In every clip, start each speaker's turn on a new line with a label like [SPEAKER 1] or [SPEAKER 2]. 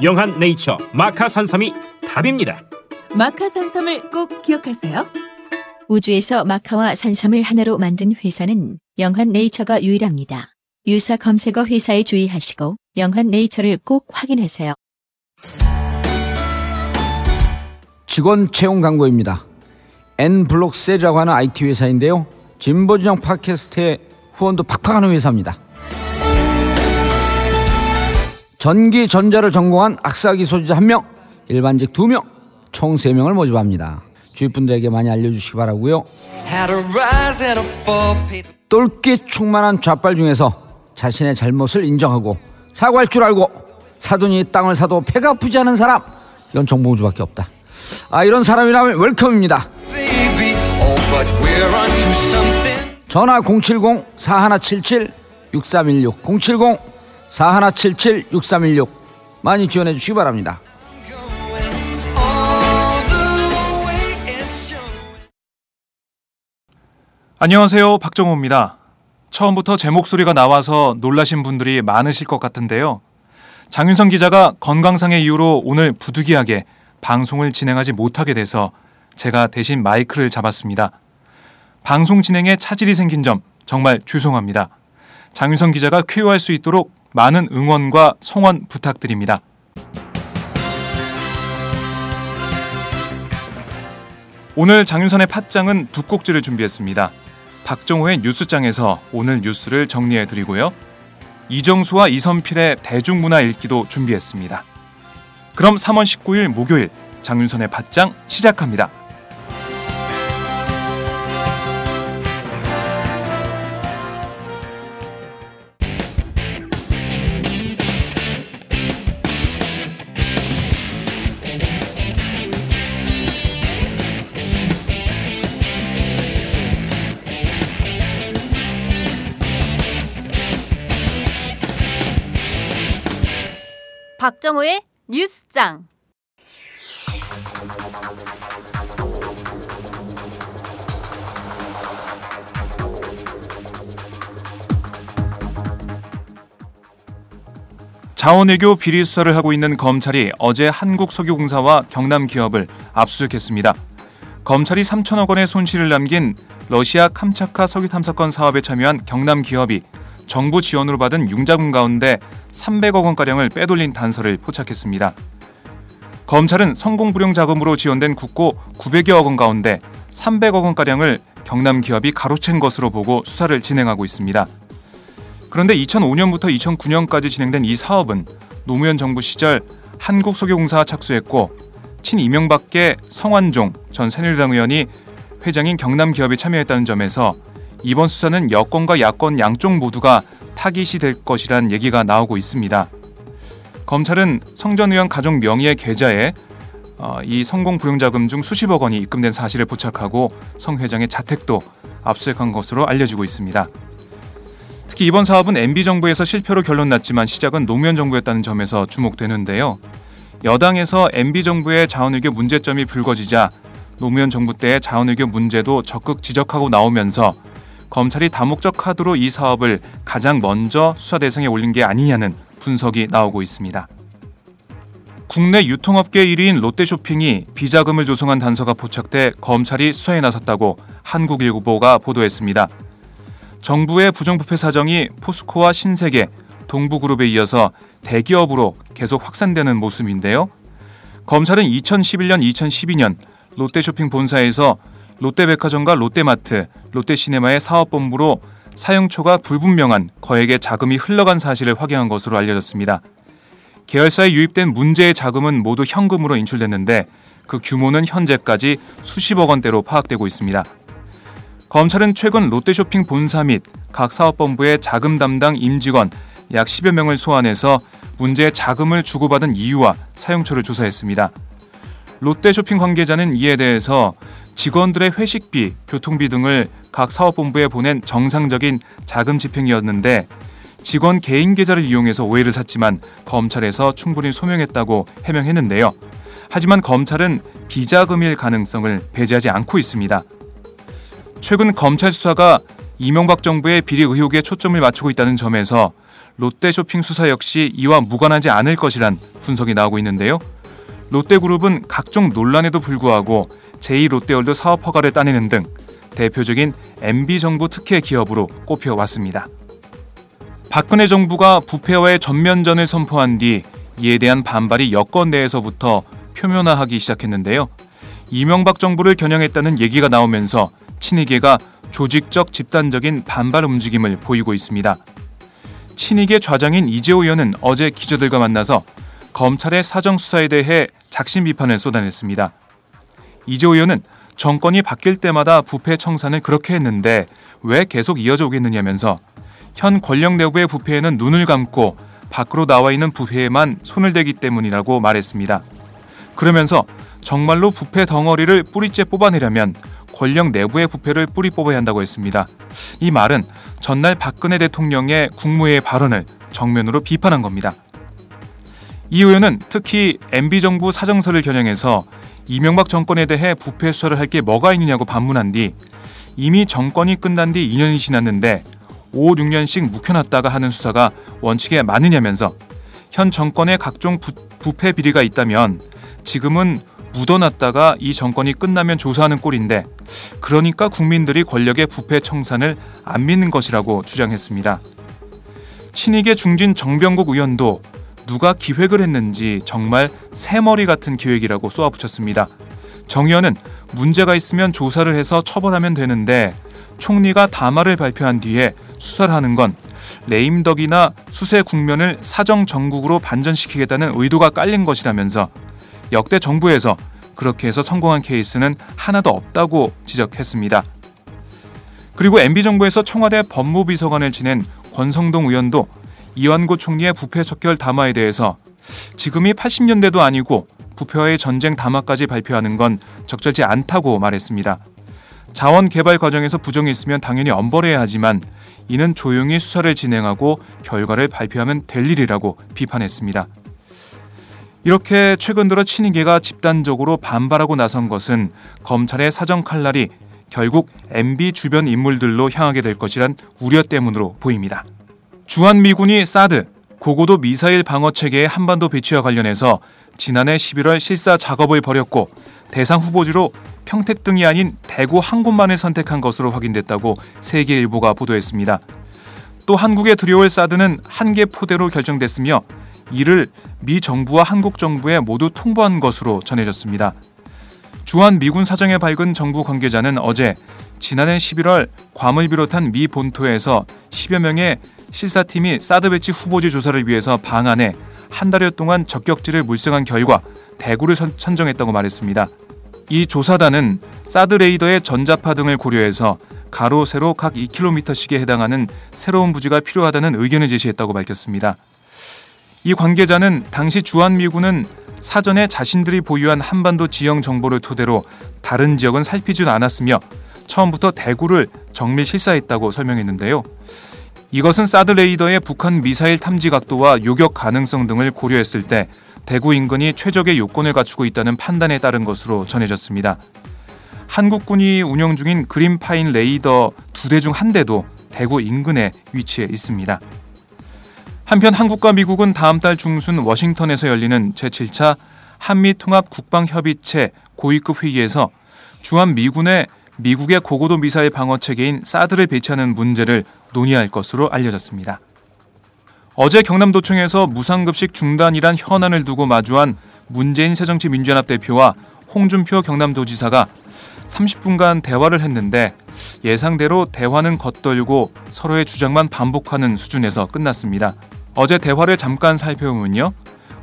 [SPEAKER 1] 영한 네이처 마카 산삼이 답입니다.
[SPEAKER 2] 마카 산삼을 꼭 기억하세요.
[SPEAKER 3] 우주에서 마카와 산삼을 하나로 만든 회사는 영한 네이처가 유일합니다. 유사 검색어 회사에 주의하시고 영한 네이처를 꼭 확인하세요.
[SPEAKER 4] 직원 채용 광고입니다. N블록셀이라고 하는 IT 회사인데요. 진보진영 팟캐스트에 후원도 팍팍 하는 회사입니다. 전기 전자를 전공한 악사기 소지자 1명, 일반직 2명, 총 3명을 모집합니다. 주위 분들에게 많이 알려주시기 바라고요. 똘끼 충만한 좌빨 중에서 자신의 잘못을 인정하고 사과할 줄 알고 사돈이 땅을 사도 배가 아프지 않은 사람 이건 정봉주밖에 없다. 아 이런 사람이라면 웰컴입니다. 전화 070-4177-6316 070-4177-6316 많이 지원해 주시기 바랍니다.
[SPEAKER 5] 안녕하세요 박정호입니다. 처음부터 제 목소리가 나와서 놀라신 분들이 많으실 것 같은데요. 장윤성 기자가 건강상의 이유로 오늘 부득이하게 방송을 진행하지 못하게 돼서 제가 대신 마이크를 잡았습니다. 방송 진행에 차질이 생긴 점 정말 죄송합니다. 장윤성 기자가 쾌유할 수 있도록 많은 응원과 성원 부탁드립니다. 오늘 장윤선의 팟짱은 두 꼭지를 준비했습니다. 박정호의 뉴스장에서 오늘 뉴스를 정리해 드리고요. 이정수와 이선필의 대중문화 읽기도 준비했습니다. 그럼 3월 19일 목요일 장윤선의 팟짱 시작합니다.
[SPEAKER 6] 박정호의 뉴스장.
[SPEAKER 5] 자원외교 비리 수사를 하고 있는 검찰이 어제 한국석유공사와 경남 기업을 압수수색했습니다. 검찰이 3천억 원의 손실을 남긴 러시아 캄차카 석유 탐사권 사업에 참여한 경남 기업이 정부 지원으로 받은 융자금 가운데 300억 원가량을 빼돌린 단서를 포착했습니다. 검찰은 성공불용 자금으로 지원된 국고 900여억 원 가운데 300억 원가량을 경남 기업이 가로챈 것으로 보고 수사를 진행하고 있습니다. 그런데 2005년부터 2009년까지 진행된 이 사업은 노무현 정부 시절 한국석유공사가 착수했고 친 이명박계 성완종 전 새누리당 의원이 회장인 경남 기업에 참여했다는 점에서 이번 수사는 여권과 야권 양쪽 모두가 타깃이 될 것이란 얘기가 나오고 있습니다. 검찰은 성전 의원 가족 명의의 계좌에 어, 이 성공 불용자금 중 수십억 원이 입금된 사실을 포착하고 성 회장의 자택도 압수수색한 것으로 알려지고 있습니다. 특히 이번 사업은 MB 정부에서 실패로 결론 났지만 시작은 노무현 정부였다는 점에서 주목되는데요. 여당에서 MB 정부의 자원외교 문제점이 불거지자 노무현 정부 때의 자원외교 문제도 적극 지적하고 나오면서 검찰이 다목적 카드로 이 사업을 가장 먼저 수사 대상에 올린 게 아니냐는 분석이 나오고 있습니다. 국내 유통업계 1위인 롯데쇼핑이 비자금을 조성한 단서가 포착돼 검찰이 수사에 나섰다고 한국일보가 보도했습니다. 정부의 부정부패 사정이 포스코와 신세계, 동부그룹에 이어서 대기업으로 계속 확산되는 모습인데요. 검찰은 2011년, 2012년 롯데쇼핑 본사에서 롯데백화점과 롯데마트, 롯데시네마의 사업본부로 사용처가 불분명한 거액의 자금이 흘러간 사실을 확인한 것으로 알려졌습니다. 계열사에 유입된 문제의 자금은 모두 현금으로 인출됐는데 그 규모는 현재까지 수십억 원대로 파악되고 있습니다. 검찰은 최근 롯데쇼핑 본사 및 각 사업본부의 자금 담당 임직원 약 10여 명을 소환해서 문제의 자금을 주고받은 이유와 사용처를 조사했습니다. 롯데쇼핑 관계자는 이에 대해서 직원들의 회식비, 교통비 등을 각 사업본부에 보낸 정상적인 자금 집행이었는데 직원 개인 계좌를 이용해서 오해를 샀지만 검찰에서 충분히 소명했다고 해명했는데요. 하지만 검찰은 비자금일 가능성을 배제하지 않고 있습니다. 최근 검찰 수사가 이명박 정부의 비리 의혹에 초점을 맞추고 있다는 점에서 롯데쇼핑 수사 역시 이와 무관하지 않을 것이란 분석이 나오고 있는데요. 롯데그룹은 각종 논란에도 불구하고 제2롯데월드 사업 허가를 따내는 등 대표적인 MB 정부 특혜 기업으로 꼽혀왔습니다. 박근혜 정부가 부패와의 전면전을 선포한 뒤 이에 대한 반발이 여권 내에서부터 표면화하기 시작했는데요. 이명박 정부를 겨냥했다는 얘기가 나오면서 친이계가 조직적 집단적인 반발 움직임을 보이고 있습니다. 친이계 좌장인 이재호 의원은 어제 기자들과 만나서 검찰의 사정 수사에 대해 작심 비판을 쏟아냈습니다. 이재호 의원은 정권이 바뀔 때마다 부패 청산을 그렇게 했는데 왜 계속 이어져 오겠느냐면서 현 권력 내부의 부패에는 눈을 감고 밖으로 나와 있는 부패에만 손을 대기 때문이라고 말했습니다. 그러면서 정말로 부패 덩어리를 뿌리째 뽑아내려면 권력 내부의 부패를 뿌리 뽑아야 한다고 했습니다. 이 말은 전날 박근혜 대통령의 국무회의 발언을 정면으로 비판한 겁니다. 이 의원은 특히 MB정부 사정서를 겨냥해서 이명박 정권에 대해 부패 수사를 할 게 뭐가 있느냐고 반문한 뒤 이미 정권이 끝난 뒤 2년이 지났는데 5, 6년씩 묵혀놨다가 하는 수사가 원칙에 맞느냐면서 현 정권의 각종 부, 부패 비리가 있다면 지금은 묻어놨다가 이 정권이 끝나면 조사하는 꼴인데 그러니까 국민들이 권력의 부패 청산을 안 믿는 것이라고 주장했습니다. 친이계 중진 정병국 의원도 누가 기획을 했는지 정말 새머리 같은 기획이라고 쏘아붙였습니다. 정 의원은 문제가 있으면 조사를 해서 처벌하면 되는데 총리가 담화를 발표한 뒤에 수사를 하는 건 레임덕이나 수세 국면을 사정 정국으로 반전시키겠다는 의도가 깔린 것이라면서 역대 정부에서 그렇게 해서 성공한 케이스는 하나도 없다고 지적했습니다. 그리고 MB정부에서 청와대 법무비서관을 지낸 권성동 의원도 이완구 총리의 부패 척결 담화에 대해서 지금이 80년대도 아니고 부패와의 전쟁 담화까지 발표하는 건 적절치 않다고 말했습니다. 자원 개발 과정에서 부정이 있으면 당연히 엄벌해야 하지만 이는 조용히 수사를 진행하고 결과를 발표하면 될 일이라고 비판했습니다. 이렇게 최근 들어 친이계가 집단적으로 반발하고 나선 것은 검찰의 사정 칼날이 결국 MB 주변 인물들로 향하게 될 것이란 우려 때문으로 보입니다. 주한미군이 사드, 고고도 미사일 방어 체계의 한반도 배치와 관련해서 지난해 11월 실사 작업을 벌였고 대상 후보지로 평택 등이 아닌 대구 한 곳만을 선택한 것으로 확인됐다고 세계일보가 보도했습니다. 또 한국에 들여올 사드는 한 개 포대로 결정됐으며 이를 미 정부와 한국 정부에 모두 통보한 것으로 전해졌습니다. 주한 미군 사정에 밝은 정부 관계자는 어제 지난해 11월 괌을 비롯한 미 본토에서 10여 명의 실사팀이 사드 배치 후보지 조사를 위해서 방안에 한 달여 동안 적격지를 물색한 결과 대구를 선, 정했다고 말했습니다. 이 조사단은 사드 레이더의 전자파 등을 고려해서 가로 세로 각 2km씩에 해당하는 새로운 부지가 필요하다는 의견을 제시했다고 밝혔습니다. 이 관계자는 당시 주한미군은 사전에 자신들이 보유한 한반도 지형 정보를 토대로 다른 지역은 살피지 않았으며 처음부터 대구를 정밀 실사했다고 설명했는데요. 이것은 사드 레이더의 북한 미사일 탐지 각도와 요격 가능성 등을 고려했을 때 대구 인근이 최적의 요건을 갖추고 있다는 판단에 따른 것으로 전해졌습니다. 한국군이 운영 중인 그린파인 레이더 두 대 중 한 대도 대구 인근에 위치해 있습니다. 한편 한국과 미국은 다음 달 중순 워싱턴에서 열리는 제7차 한미 통합 국방 협의체 고위급 회의에서 주한 미군의 미국의 고고도 미사일 방어 체계인 사드를 배치하는 문제를 논의할 것으로 알려졌습니다. 어제 경남도청에서 무상급식 중단이란 현안을 두고 마주한 문재인 새정치민주연합 대표와 홍준표 경남도지사가 30분간 대화를 했는데 예상대로 대화는 겉돌고 서로의 주장만 반복하는 수준에서 끝났습니다. 어제 대화를 잠깐 살펴보면요.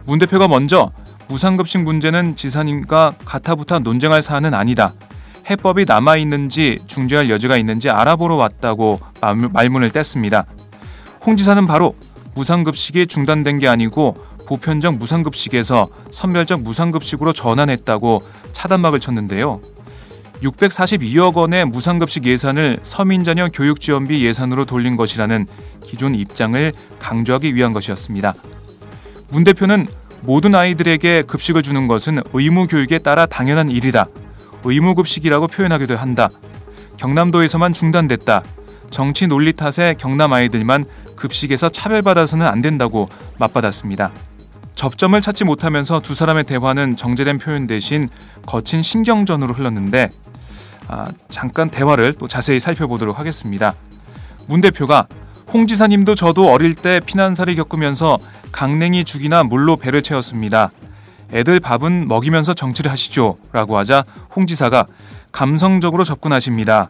[SPEAKER 5] 문 대표가 먼저 무상급식 문제는 지사님과 가타부타 논쟁할 사안은 아니다. 해법이 남아 있는지 중재할 여지가 있는지 알아보러 왔다고 말문을 뗐습니다. 홍 지사는 바로 무상급식이 중단된 게 아니고 보편적 무상급식에서 선별적 무상급식으로 전환했다고 차단막을 쳤는데요. 642억 원의 무상급식 예산을 서민자녀 교육지원비 예산으로 돌린 것이라는 기존 입장을 강조하기 위한 것이었습니다. 문 대표는 모든 아이들에게 급식을 주는 것은 의무 교육에 따라 당연한 일이다. 의무급식이라고 표현하기도 한다. 경남도에서만 중단됐다. 정치 논리 탓에 경남 아이들만 급식에서 차별받아서는 안 된다고 맞받았습니다. 접점을 찾지 못하면서 두 사람의 대화는 정제된 표현 대신 거친 신경전으로 흘렀는데 아, 잠깐 대화를 또 자세히 살펴보도록 하겠습니다. 문 대표가 홍 지사님도 저도 어릴 때 피난사를 겪으면서 강냉이 죽이나 물로 배를 채웠습니다. 애들 밥은 먹이면서 정치를 하시죠. 라고 하자 홍 지사가 감성적으로 접근하십니다.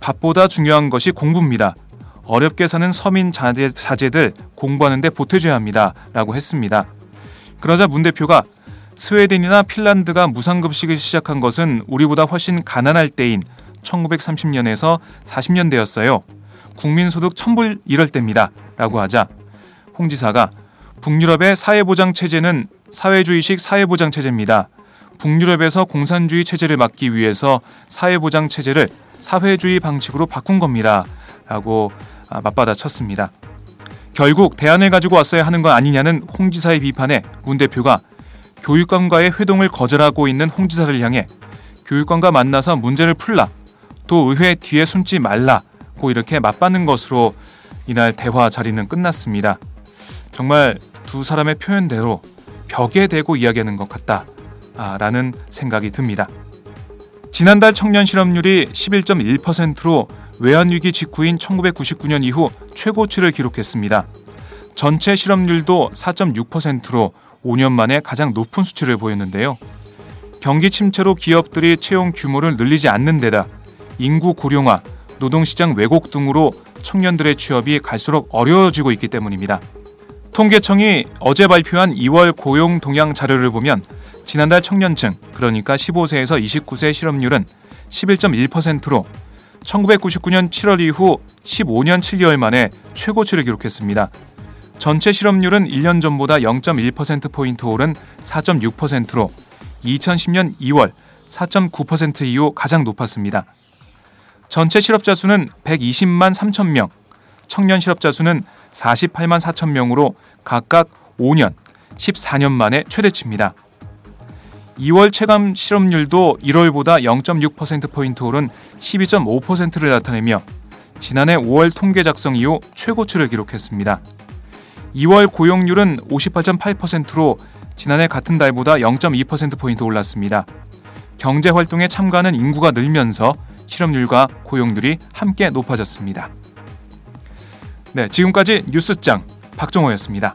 [SPEAKER 5] 밥보다 중요한 것이 공부입니다. 어렵게 사는 서민 자제, 자제들 공부하는데 보태줘야 합니다. 라고 했습니다. 그러자 문 대표가 스웨덴이나 핀란드가 무상급식을 시작한 것은 우리보다 훨씬 가난할 때인 1930년에서 40년대였어요. 국민소득 1000불 이럴 때입니다. 라고 하자 홍 지사가 북유럽의 사회보장 체제는 사회주의식 사회보장 체제입니다. 북유럽에서 공산주의 체제를 막기 위해서 사회보장 체제를 사회주의 방식으로 바꾼 겁니다. 라고 아, 맞받아 쳤습니다. 결국 대안을 가지고 왔어야 하는 건 아니냐는 홍 지사의 비판에 문 대표가 교육관과의 회동을 거절하고 있는 홍 지사를 향해 교육관과 만나서 문제를 풀라 또 의회 뒤에 숨지 말라고 이렇게 맞받는 것으로 이날 대화 자리는 끝났습니다. 정말 두 사람의 표현대로 벽에 대고 이야기하는 것 같다라는 생각이 듭니다. 지난달 청년 실업률이 11.1%로 외환위기 직후인 1999년 이후 최고치를 기록했습니다. 전체 실업률도 4.6%로 5년 만에 가장 높은 수치를 보였는데요. 경기 침체로 기업들이 채용 규모를 늘리지 않는 데다 인구 고령화, 노동시장 왜곡 등으로 청년들의 취업이 갈수록 어려워지고 있기 때문입니다. 통계청이 어제 발표한 2월 고용 동향 자료를 보면 지난달 청년층, 그러니까 15세에서 29세 실업률은 11.1%로 1999년 7월 이후 15년 7개월 만에 최고치를 기록했습니다. 전체 실업률은 1년 전보다 0.1%포인트 오른 4.6%로 2010년 2월 4.9% 이후 가장 높았습니다. 전체 실업자 수는 120만 3천 명, 청년 실업자 수는 48만 4천 명으로 각각 5년, 14년 만에 최대치입니다. 2월 체감 실업률도 1월보다 0.6%포인트 오른 12.5%를 나타내며 지난해 5월 통계 작성 이후 최고치를 기록했습니다. 2월 고용률은 58.8%로 지난해 같은 달보다 0.2%포인트 올랐습니다. 경제 활동에 참가하는 인구가 늘면서 실업률과 고용률이 함께 높아졌습니다. 네, 지금까지 뉴스장 박정호였습니다.